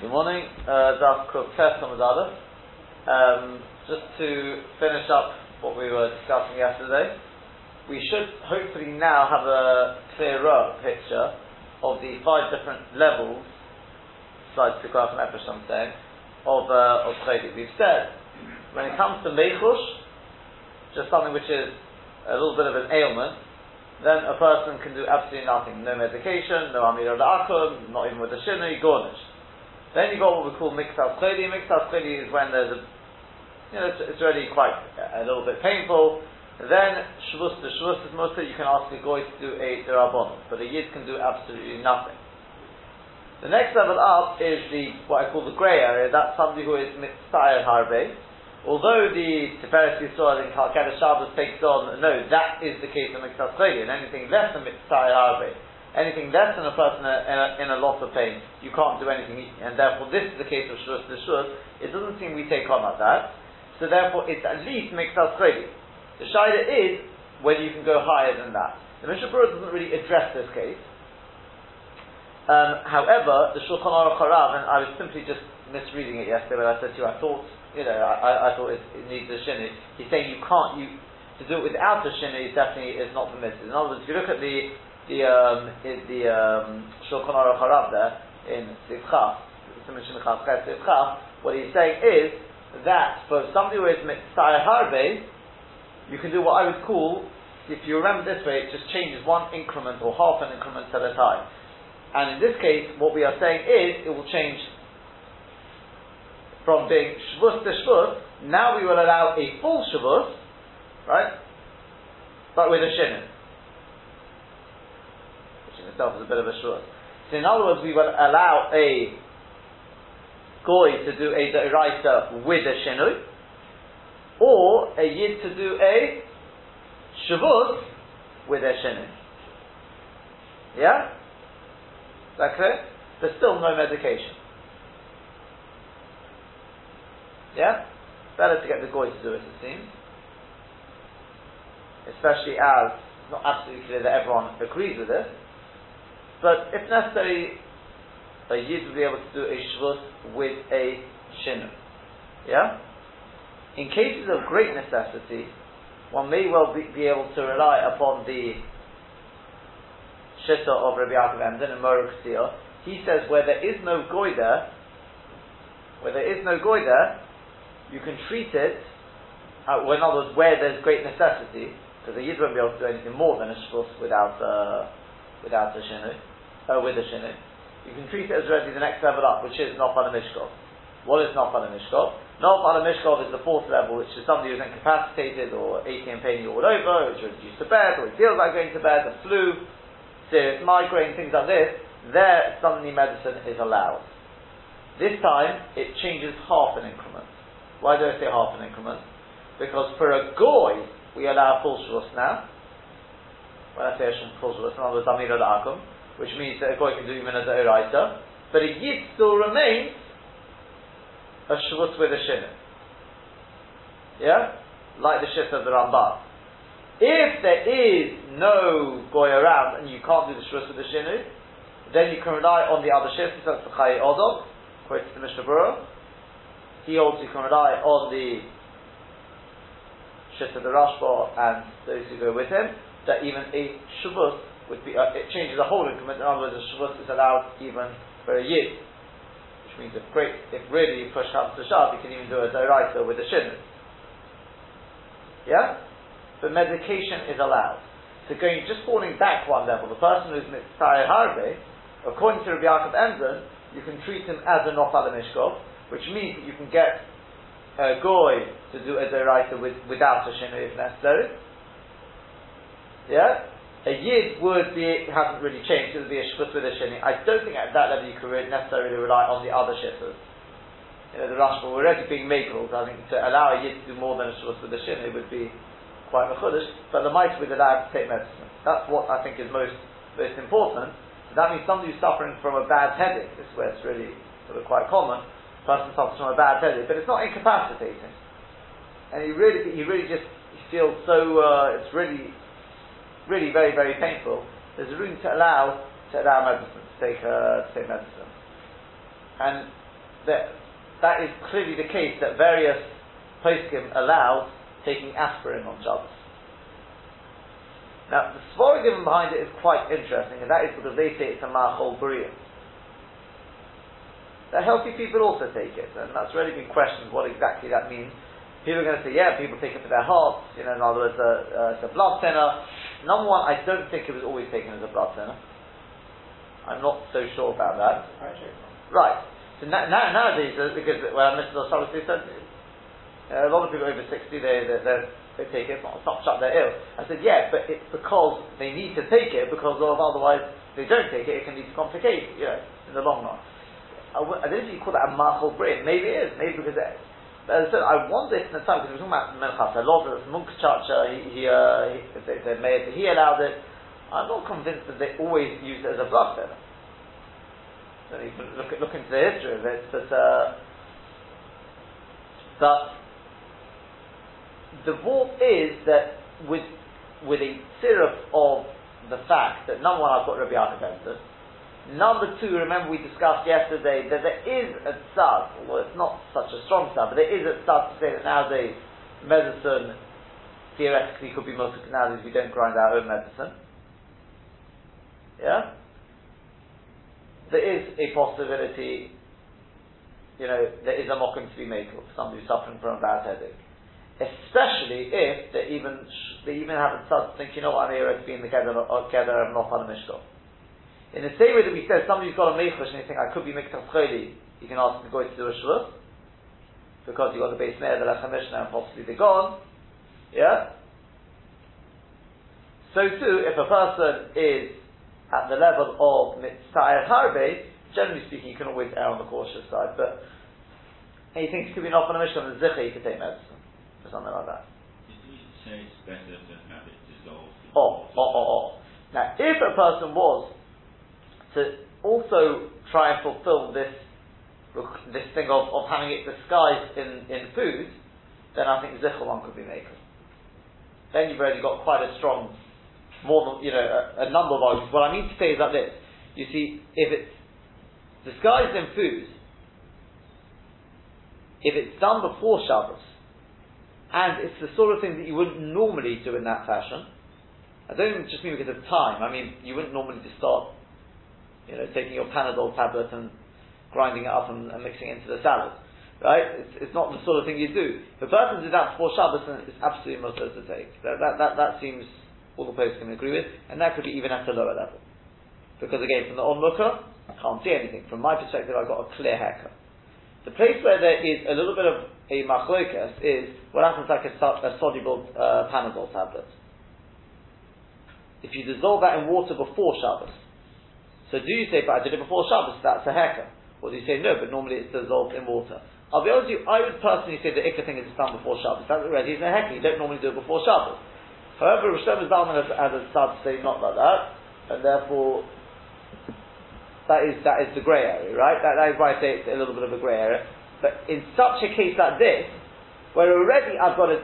Good morning, uh, Daf on Um Just to finish up what we were discussing yesterday, we should hopefully now have a clearer picture of the five different levels, slide to graph and Epish, I'm saying, of, uh, of. We've said, when it comes to Mechush, just something which is a little bit of an ailment, then a person can do absolutely nothing. No medication, no Amir al not even with a Shinui, Gornish. Then you've got what we call mixed chedi. Mixed chedi is when there's a, you know, it's, it's really quite a, little bit painful. Then shvus to shvus is mutter. You can ask a goy to do a derabon, but a yid can do absolutely nothing. The next level up is the what I call the grey area. That's somebody who is mitzayir harbe. Although the Tiferet Yisrael in Kalkeda Shabbos takes on, no, that is the case of Mitzvah and anything less than Mitzvah Harbe anything less than a person in a, in a lot of pain, you can't do anything, and therefore this is the case of Shus Shus, it doesn't seem we take on like that, so therefore it at least makes us crazy. The Shaila is whether you can go higher than that. The Mishnah Berurah doesn't really address this case. Um, however, the Shulchan Aruch Harav, and I was simply just misreading it yesterday when I said to you, I thought, you know, I, I thought it, it needs a shinu. He's saying you can't, you, to do it without a shinu definitely is not permitted. In other words, if you look at the the um, the um, Shulchan Aruch Harav there in Sivcha, what he's saying is that for somebody who is mitzvah harbe, you can do what I would call, if you remember this way, it just changes one increment or half an increment at a time. And in this case, what we are saying is it will change from being shvus to shvus. Now we will allow a full shvus, right? But with a shinnin itself is a bit of a short. So in other words, we will allow a goy to do a deraisa with a shinui, or a yid to do a shavut with a shinui. Yeah? Is that clear? There's still no medication. Yeah? Better to get the goy to do it, it seems. Especially as it's not absolutely clear that everyone agrees with it. But if necessary, a yid will be able to do a shvus with a shinu. Yeah? In cases of great necessity, one may well be, be able to rely upon the shitta of Rabbi Yaakov Emden and Moruk He says where there is no goida, where there is no goida, you can treat it, uh, well, in other words, where there's great necessity, because a yid won't be able to do anything more than a shvus without, a. uh, without uh, with a shinu, you can treat it as already the next level up, which is Nofal Mishkov. What is Nofal Mishkov? Nofal Mishkov is the fourth level, which is somebody who's incapacitated or aching and paining all over, who's reduced to bed, or feels like going to bed, the flu, serious migraine, things like this. There, suddenly medicine is allowed. This time, it changes half an increment. Why do I say half an increment? Because for a goy, we allow full shvus now. When I say a full shvus, in other words, Amir al which means that a goy can do even as a oraita, but a yid still remains a shvut with a shin. Yeah? Like the shift of the Rambam. If there is no goy around and you can't do the shvut with the shinu, then you can rely on the other shift, that's the Chayi Odom, quotes the Mishnah Berurah. He you can rely on the shift of the Rashba and those who go with him, that even a shvut would be, uh, it changes the whole increment. In other words, a Shavuot is allowed even for a year. Which means if great, if really you push comes to shove, you can even do a Doraita with a Shinnu. Yeah? But medication is allowed. So going, just falling back one level, the person who's Mitzvah Harbe, according to Rabbi Yaakov Emden, you can treat him as a Nofal Mishkov, which means that you can get a Goy to do a Doraita with, without a Shinnu if necessary. Yeah? a yid would be hasn't really changed. It would be a shvut with a shini. I don't think at that level you could necessarily rely on the other shitters. You know, the Rashba were already being makel. I think to allow a yid to do more than a shvut with a shini would be quite mechudish. But the might would allow to take medicine. That's what I think is most most important. That means somebody who's suffering from a bad headache. This is where it's really sort of quite common. Person suffers from a bad headache, but it's not incapacitating. And he really, he really just feels so. Uh, it's really really very, very painful, there's room to allow to allow medicine, to take, uh, take medicine. And that that is clearly the case that various poskim allow taking aspirin on Shabbos. Now, the svara given behind it is quite interesting, and that is because they say it's a ma'achol b'riyah. The healthy people also take it, and that's really been questioned what exactly that means. People are going to say, yeah, people take it for their hearts, you know, in other words, uh, uh, it's a blood thinner. Number one, I don't think it was always taken as a blood thinner. I'm not so sure about that. Right. So now, nowadays, uh, because well, Mr. Osalasu said, uh, a lot of people over 60, they, they, they take it, it's not, it's not shut, they're ill. I said, yeah, but it's because they need to take it, because of otherwise they don't take it, it can lead to complications, you know, in the long run. I w- I don't know if you call that a machal brain. Maybe it is. Maybe because it, as I said, I wonder if in the time, because we're talking about Menchas, a lot of Munk Chacha, he, he, uh, he, they, they made, he allowed it. I'm not convinced that they always use it as a blood thinner. So you can look, look into the history of it, but, uh, but the vault is that with, with a syrup of the fact that number one, I've got Rabbi Yaakov Number two, remember we discussed yesterday that there is a tzad, well it's not such a strong tzad, but there is a tzad to say that nowadays medicine theoretically could be most nowadays we don't grind our own medicine. Yeah? There is a possibility, you know, there is a mocking to be made for somebody suffering from a bad headache. Especially if they even they even have a tzad to think, you oh, know what, I'm here to be in the not on a mishkah. In the same way that we said, somebody's got a mechush and you think, I could be miktas chayli, you can ask the guy to do a shvus, because you got the base mayor, the lechem mishnah, and possibly the gone. Yeah? So too, if a person is at the level of mitzvah harbe, generally speaking, you can always err on the cautious side, but he thinks it could be enough on a mission on the zikha, you could take medicine, or something like that. say it's better to have it dissolved? Oh, oh, oh, oh. Now, if a person was to also try and fulfill this this thing of, of having it disguised in, in food, then I think zichel one could be made. Then you've already got quite a strong, more than, you know, a, a number of arguments. What I mean to say is that this. You see, if it's disguised in food, if it's done before Shabbos, and it's the sort of thing that you wouldn't normally do in that fashion, I don't just mean because of time, I mean, you wouldn't normally just start you know, taking your Panadol tablet and grinding it up and, and mixing it into the salad. Right? It's, it's, not the sort of thing you do. A person did that before Shabbos, then it's absolutely mutter to take. That, that, that, that seems all the posts can agree with, and that could be even at a lower level. Because again, from the onlooker, I can't see anything. From my perspective, I've got a clear haircut. The place where there is a little bit of a machloikas is what happens like a, a soluble uh, Panadol tablet. If you dissolve that in water before Shabbos, so do you say, but I did it before Shabbos, that's a heka? Or do you say, no, but normally it's dissolved in water? I'll be honest with you, I would personally say the ikka thing is done before Shabbos. That's already a heka. You don't normally do it before Shabbos. However, Rosh Zalman has, has a to say not like that, and therefore that is that is the grey area, right? That, that is why I say it's a little bit of a grey area. But in such a case like this, where already I've got a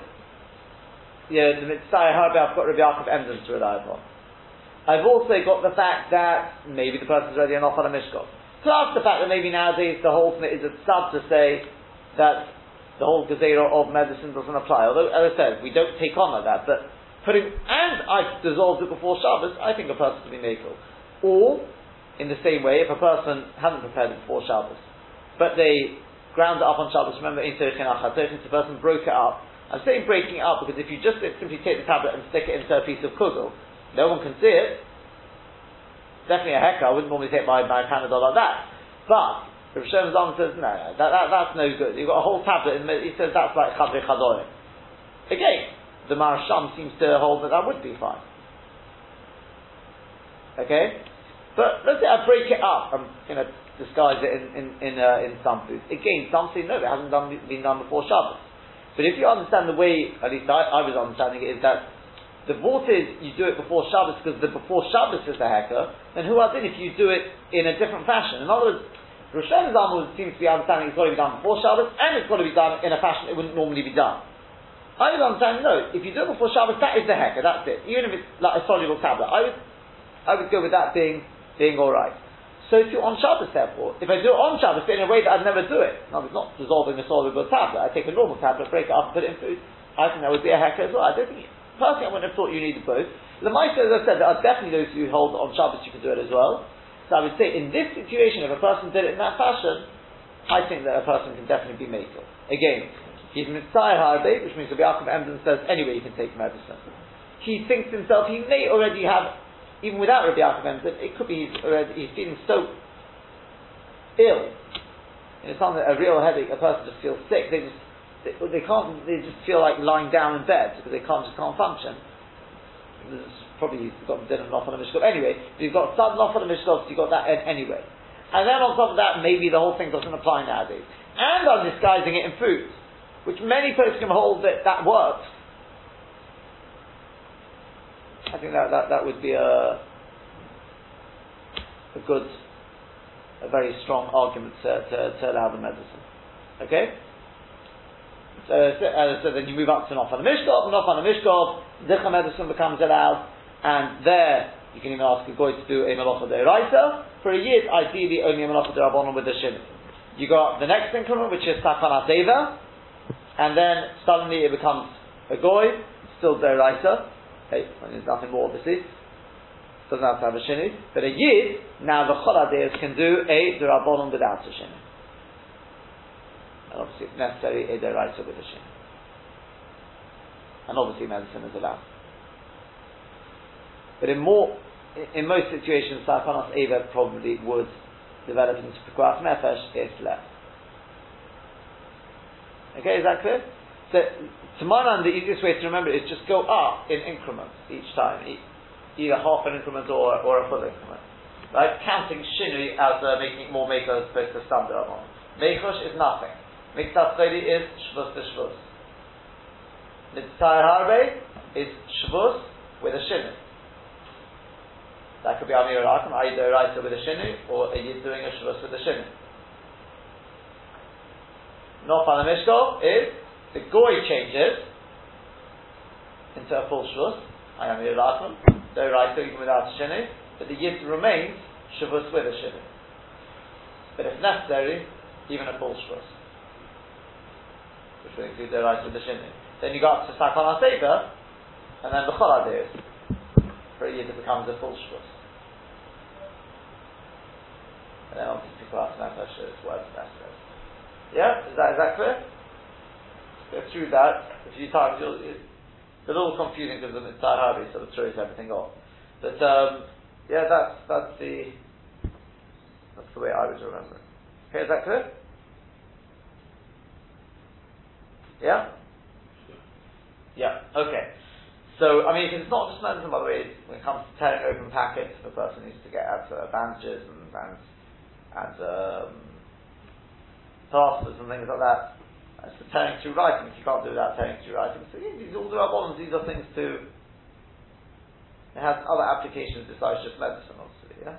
you know, the Mitzvah Harbe, I've got Rabbi Yaakov Emden to rely upon. I've also got the fact that maybe the person's already an off on a mishkot. Plus the fact that maybe nowadays the whole thing is a sub to say that the whole gazera of medicine doesn't apply. Although, as I said, we don't take on like that. But putting, and I've dissolved it before Shabbos, I think a person to be makel. Or, in the same way, if a person hasn't prepared it before Shabbos, but they ground it up on Shabbos, remember, in Terichin Achatochin, the person broke it up. I'm saying breaking it up because if you just simply take the tablet and stick it into a piece of kugel, no one can see it. Definitely a heka. I wouldn't normally take my, my Panadol like that. But Rav Shem Zalman says, no, that, that, that's no good. You've got a whole tablet, and he says that's like Chadri Chadorim. Again, the Marasham seems to hold that that would be fine. Okay? But let's say I break it up and you know, disguise it in, in, in, uh, in some foods. Again, some say no, it hasn't done, been done before Shabbos. But if you understand the way, at least I, I was understanding it, is that the vault is you do it before Shabbos because the before Shabbos is the hacker, then who are then if you do it in a different fashion? In other words, Rosh Hashanah seems to be understanding it's got to be done before Shabbos and it's got to be done in a fashion it wouldn't normally be done. I would understand, no, if you do it before Shabbos, that is the hacker, that's it. Even if it's like a soluble tablet. I would I would go with that being being alright. So too on Shabbos, therefore. If I do it on Shabbos, in a way that I'd never do it. Now, it's not dissolving soil with tablet. I take a normal tablet, break it up, and put it in food. I think that would be a hecker as well. I don't think, personally, I wouldn't have thought you needed both. The Maisa, as I said, there are definitely those who hold on Shabbos you can do it as well. So I would say, in this situation, if a person did it in that fashion, I think that a person can definitely be makel. Again, he's mitzvah harbe, which means the Yaakov Emden says, anyway, you can take medicine. He thinks himself, he may already have even without Rabbi Yaakov Emden, it could be he's, already, he's feeling so ill. It's not a real headache. A person just feels sick. They just they, they, can't. They just feel like lying down in bed because they can't just can't function. Is probably you've got dinner off on a mishkov. Anyway, you've got some off on a mishkov, so you've got that anyway. And then on top of that, maybe the whole thing doesn't apply nowadays. And I'm disguising it in food, which many folks can hold that that works. I think that, that, that would be a, a good, a very strong argument to, to, to allow the medicine. Okay? So, uh, so then you move up to Nofan Mishkov, Nofan Mishkov, Zicha medicine becomes allowed, and there you can even ask a goy to do a Malacha Deiraisa. For a year, ideally only a Malacha Derabonon with the Shin. You got the next increment, which is Sakhan Aseva, and then suddenly it becomes a goy, still Deiraisa. Okay, there's nothing more obviously. Doesn't have to have a shinu. But a yid, now the choladeus can do a derabonon without a shinu. And obviously, if necessary, a deraisa with a shinu. And obviously, medicine is allowed. But in more, in most situations, sarkonos eva probably would develop into pekuach nefesh if left. Okay, is that clear? So, to my mind, the easiest way to remember is just go up in increments each time, either half an increment or, or a full increment. Right? Counting shinui as uh, making more maker as opposed to standard amon. Mechosh is nothing. Mitzvah is shvus to shvus. Mitzvah harbe is shvus with a shinu. That could be Amir Akim, either a right with a shinu, or a yid doing a shvus with a shinu. Nofan Mishkov is the goy changes into a full shvus. I am Yerachim. The right even without a shinu, but the yid remains shvus with a shinu. But if necessary, even a full shvus, include the right of the shinu. Then you go up to sakon aseva, and then the chol For a yid it becomes a full shvus. And then obviously people ask nefesh is whatever necessary. Yeah, is that is that clear? go through that a few times. it's a little confusing because the Harvey sort of throws everything off. But um, yeah, that's that's the that's the way I would remember it. Okay, is that clear? Yeah. Yeah. Okay. So I mean, it's not just medicine, by the way. When it comes to tearing open packets, the person needs to get out uh, bandages and and, and um, plasters and things like that. it's the tearing through writing, if you can't do that, tearing through writing. So yeah, these all the rabbanon, these are things to. It has other applications besides just medicine, obviously. Yeah.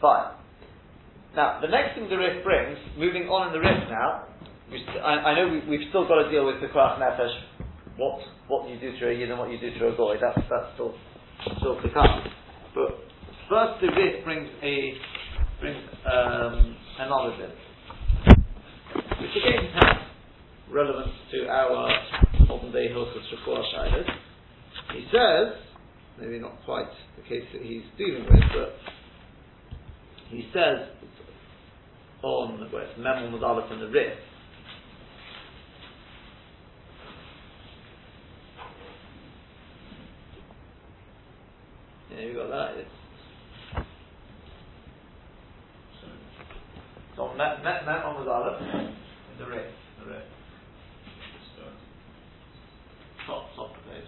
Fine. Now, the next thing the Rif brings, moving on in the Rif now, I, I, know we, have still got to deal with the Krach Nefesh, what, what you do to a Yid and what you do to a Goy, that's, that's still, still to come. But first the Rif brings a, brings um, another bit which again has relevance to our modern day Hilchus Refuah Shailas. He says, maybe not quite the case that he's dealing with, but he says on where it's Memel Mudalef and the Rif, You got that. So Mem on the Aleph. The red. The red. Top, top of page.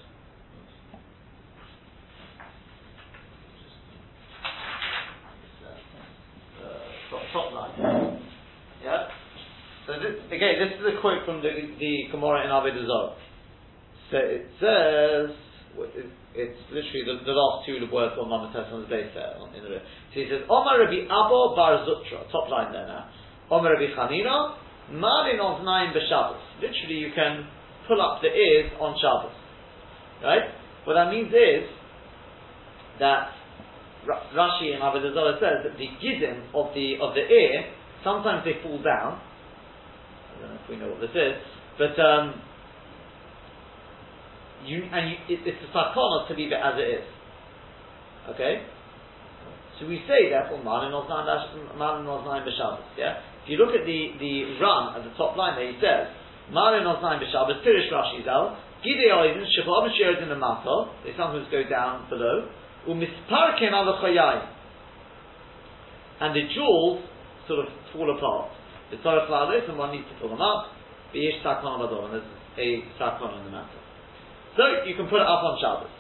Uh, top line. Yeah? So this, again, this is a quote from the, the Gemara in Avodah Zarah. So it says, it's literally the, the last two words on Mamates on the base there in the So he says, Omar Rabbi Abba Bar Zutra, top line there now. Omar Rabbi Chanina, Malin of nine b'Shabbos. Literally, you can pull up the ears on Shabbos. Right? What that means is that Ra- Rashi and Avodah Zarah says that the gizim of the of the ear sometimes they fall down. I don't know if we know what this is, but um, you and you, it, it's a sakana to leave it as it is. Okay, so we say therefore man and oznaim b'Shabbos. Yeah, if you look at the the run at the top line there, he says man and oznaim b'Shabbos. Pirish Rashi zal gidei oidim shechol in the mato. They sometimes go down below. Umisparken al and the jewels sort of fall apart. The Torah flowers and one needs to pull them up. B'ish sakon and there's a sakon in the matter. So you can put it up on Shabbos.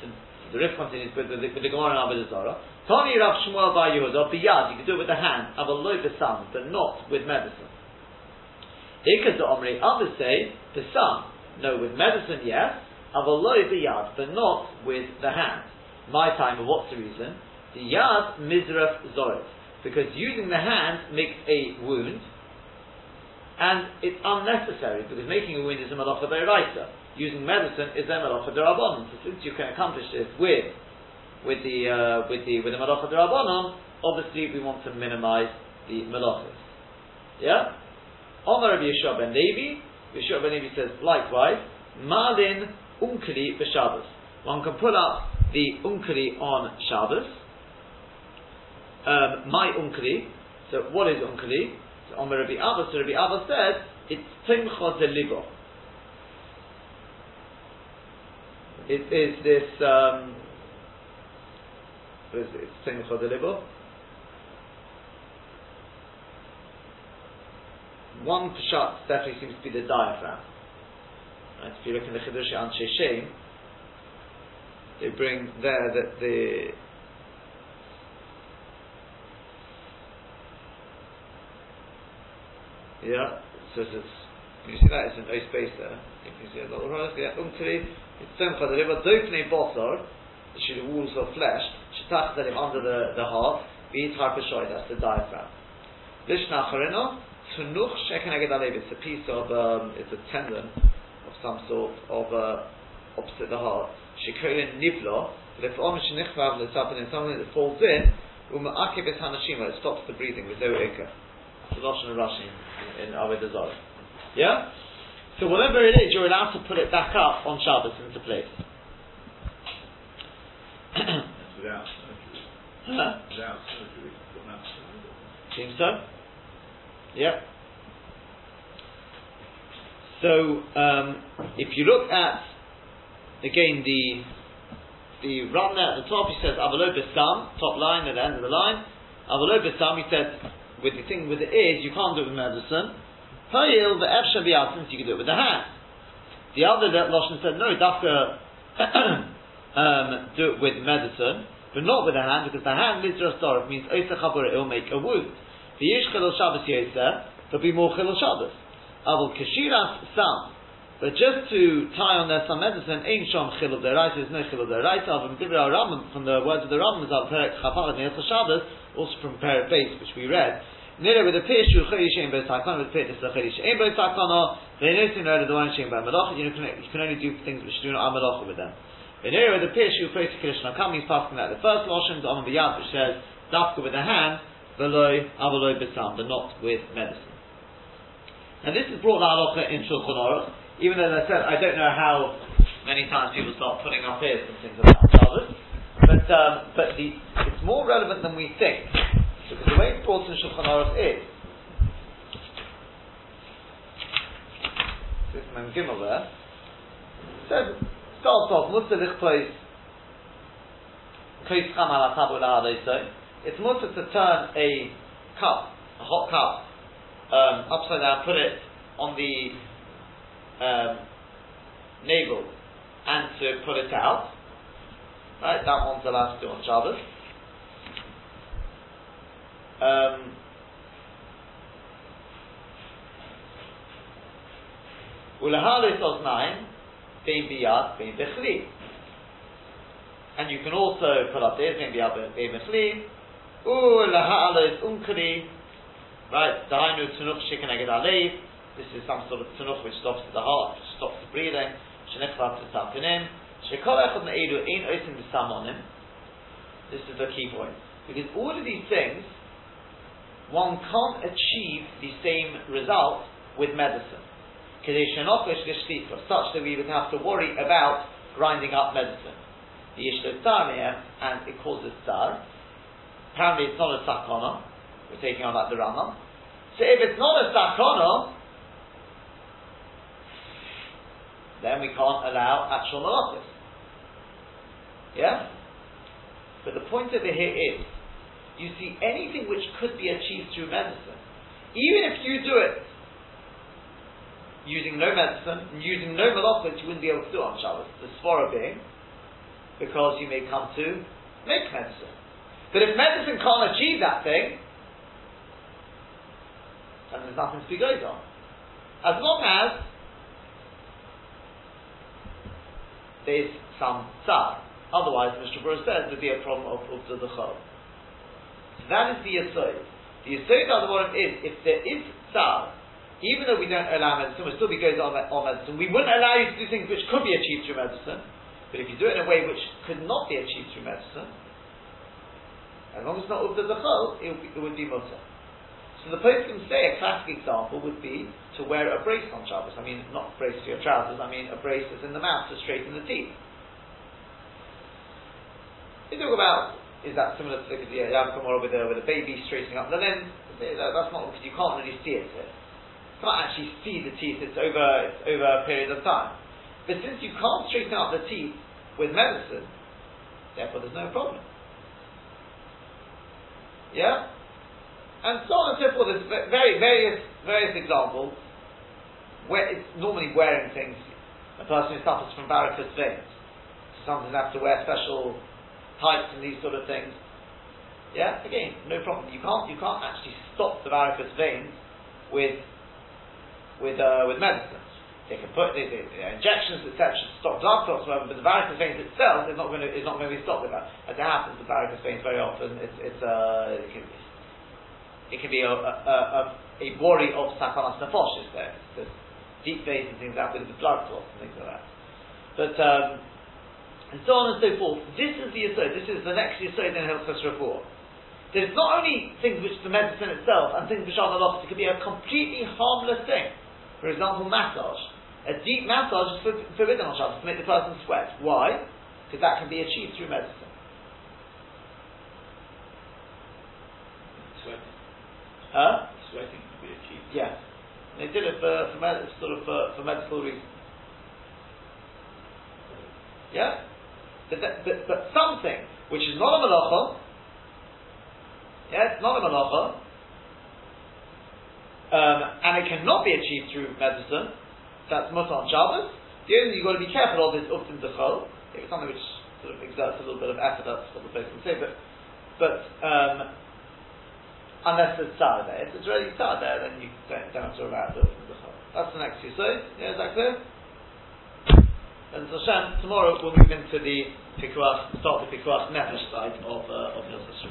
So the Rif continues with the, with the Gemara and Avodah Zarah. Tani Rav Shmuel Bar Yehuda biyad. You can do it with the hand. Avaloy besam, but not with medicine. Ikaz Omri. Others say besam. No, with medicine yes. Avaloy biyad, but not with the hand. My time. What's the reason? The yad mizraf zoret. Because using the hand makes a wound, and it's unnecessary because making a wound is a malacha deraisa using medicine is a malacha derabanan. So since you can accomplish this with with the uh, with the with the malacha derabanan, obviously we want to minimize the malachas. Yeah. Omar Rabbi Yeshua ben Levi, Yeshua ben Levi says likewise, malin unkli b'Shabbos. One can put up the unkli on Shabbos. Um, my unkli. So what is unkli? So Omar Rabbi Abba, so Rabbi Abba said it's timcha delibo. It is this. Um, what is it? It's Simcha One pshat definitely seems to be the diaphragm. Right? If you look in the Chiddush Anshe Shem, they bring there that the yeah, so it's, you see that it's an O space there. You can see a little rise, yeah, umtri, it's simcha, the river dopne bosor, the walls of flesh, she shetach him under the, the heart, beat harpashoy, that's the diaphragm. Lishna charino, tunuch sheken it's a piece of, um, it's a tendon of some sort of, uh, opposite the heart. Shekolin nivlo, but if om shenichvav l'tapin in something that falls in, uma'akiv es hanashima, it stops the breathing, with no ikka. It's the Lashon Rashi in, in Avodah Zarah. Yeah? So whatever it is, you're allowed to put it back up on Shabbos into place. That's without surgery. Huh? Without surgery. Seems so. Yep. So um, if you look at again the the run there at the top, he says Avalo Besam, top line at the end of the line. Avalo Besam, he said with the thing with the ears, you can't do it with medicine. Hayil the Efsha since you can do it with the hand. The other Lashon said, no, Dafka um, do it with medicine, but not with the hand, because the hand, Mizra Storif, means Oisa Chabura, it will make a wound. The Yish Chilul Shabbos Yosef, there'll be more Chilul Shabbos. Avol Kashiras Sam, but just to tie on there some medicine, Ein Shom Chilul Deraisa, there's no Chilul Deraisa, from Dibra Rambam, from the words of the Rambam, Perek Chapar Shabbos, also from Perek Base, which we read, Nira with a pish you chayy shein bo sakana with is a chayy shein bo know to know the one shein bo malacha. You can only do things which do not malacha with them. Nira with a pish you chayy kiddush nakam. He's passing that the first lotion to on biyad which says dafka with the hand, below avaloy besam, but not with medicine. And this is brought halacha in Shulchan Aruch. Even though I said I don't know how many times people start putting up ears and things about Shabbos, but um, but the, it's more relevant than we think. Because the way it's brought in Shulchan Aruch is this Gimel there says starts off Lichplois Kais Cham. It's mutter to turn a cup, a hot cup, um, upside down, put it on the um, navel, and to put it out. Right, that one's allowed to do on Shabbos. Um. And you can also put up this, bein bechli. Ulahalis unkri, right, dahainu tunuch shikin aged alev. This is some sort of tunuch which stops the heart, which stops the breathing. Shenichvat to tapinim. Shekol echad ne'edu ein oisim b'samonim. This is the key point. Because all of these things, one can't achieve the same result with medicine. Such that we would have to worry about grinding up medicine. The and it causes tsar. Apparently it's not a sakona. We're taking on like the Rambam. So if it's not a sakona, then we can't allow actual malachis. Yeah? But the point over here is, you see anything which could be achieved through medicine, even if you do it using no medicine using no malachis, you wouldn't be able to do on Shabbos. The svara being, because you may come to make medicine. But if medicine can't achieve that thing, then there's nothing to be going on. As long as there's some tsar. Otherwise, Mr. Burr says there'd be a problem of Uvda the. That is the Yisod. The Yisod of the one is, if there is tsar, even though we don't allow medicine, we'll still be going on, on medicine. We wouldn't allow you to do things which could be achieved through medicine, but if you do it in a way which could not be achieved through medicine, as long as it's not Uvda the it, would be mutter. So the post can say a classic example would be to wear a brace on Shabbos. I mean, not brace for your trousers, I mean a brace that's in the mouth to straighten the teeth. You talk about, is that similar to the yeah, Yom Kippur with a, with a baby straightening up? But then, that's not, because you can't really see it here. You can't actually see the teeth, it's over, it's over a period of time. But since you can't straighten out the teeth with medicine, therefore there's no problem. Yeah? and so on and so forth. There's very various various examples where it's normally wearing things. A person who suffers from varicose veins, sometimes have to wear special tights and these sort of things. Yeah, again, no problem. You can't you can't actually stop the varicose veins with with uh, with medicines. They can put they, they, they, injections, etc., to stop blood clots, whatever. But the varicose veins itself is not going to is not going to be stopped with that. As it happens, the varicose veins very often it's, it's uh, it can, it can be a, a, a, a worry of sakanas nefoshes there. Deep veins and things like with the blood clots and things like that. But um, and so on and so forth. This is the yisod. This is the next yisod in Hilchas Refuah. There's not only things which the medicine itself and things which are malachas. It could be a completely harmless thing. For example, massage. A deep massage is forbidden on Shabbos to make the person sweat. Why? Because that can be achieved through medicine. Sweating. Huh? Sweating can be achieved. Yes. They did it for, for med- sort of for, for medical reasons. Yeah? But, but, but something which is not a malacha, yeah, it's not a malacha, um, and it cannot be achieved through medicine, that's mutter on Shabbos. The only you've got to be careful of is uftim dechol. If it's something which sort of exerts a little bit of effort, that's what the place can say. But, but um, unless there's tzar there. If there's already tzar there, then you don't, don't have to worry about it. That's the next yisod. Yeah, is that clear? And Hashem, tomorrow we'll move into the pikuach, start the pikuach nefesh side of uh, of Hilchas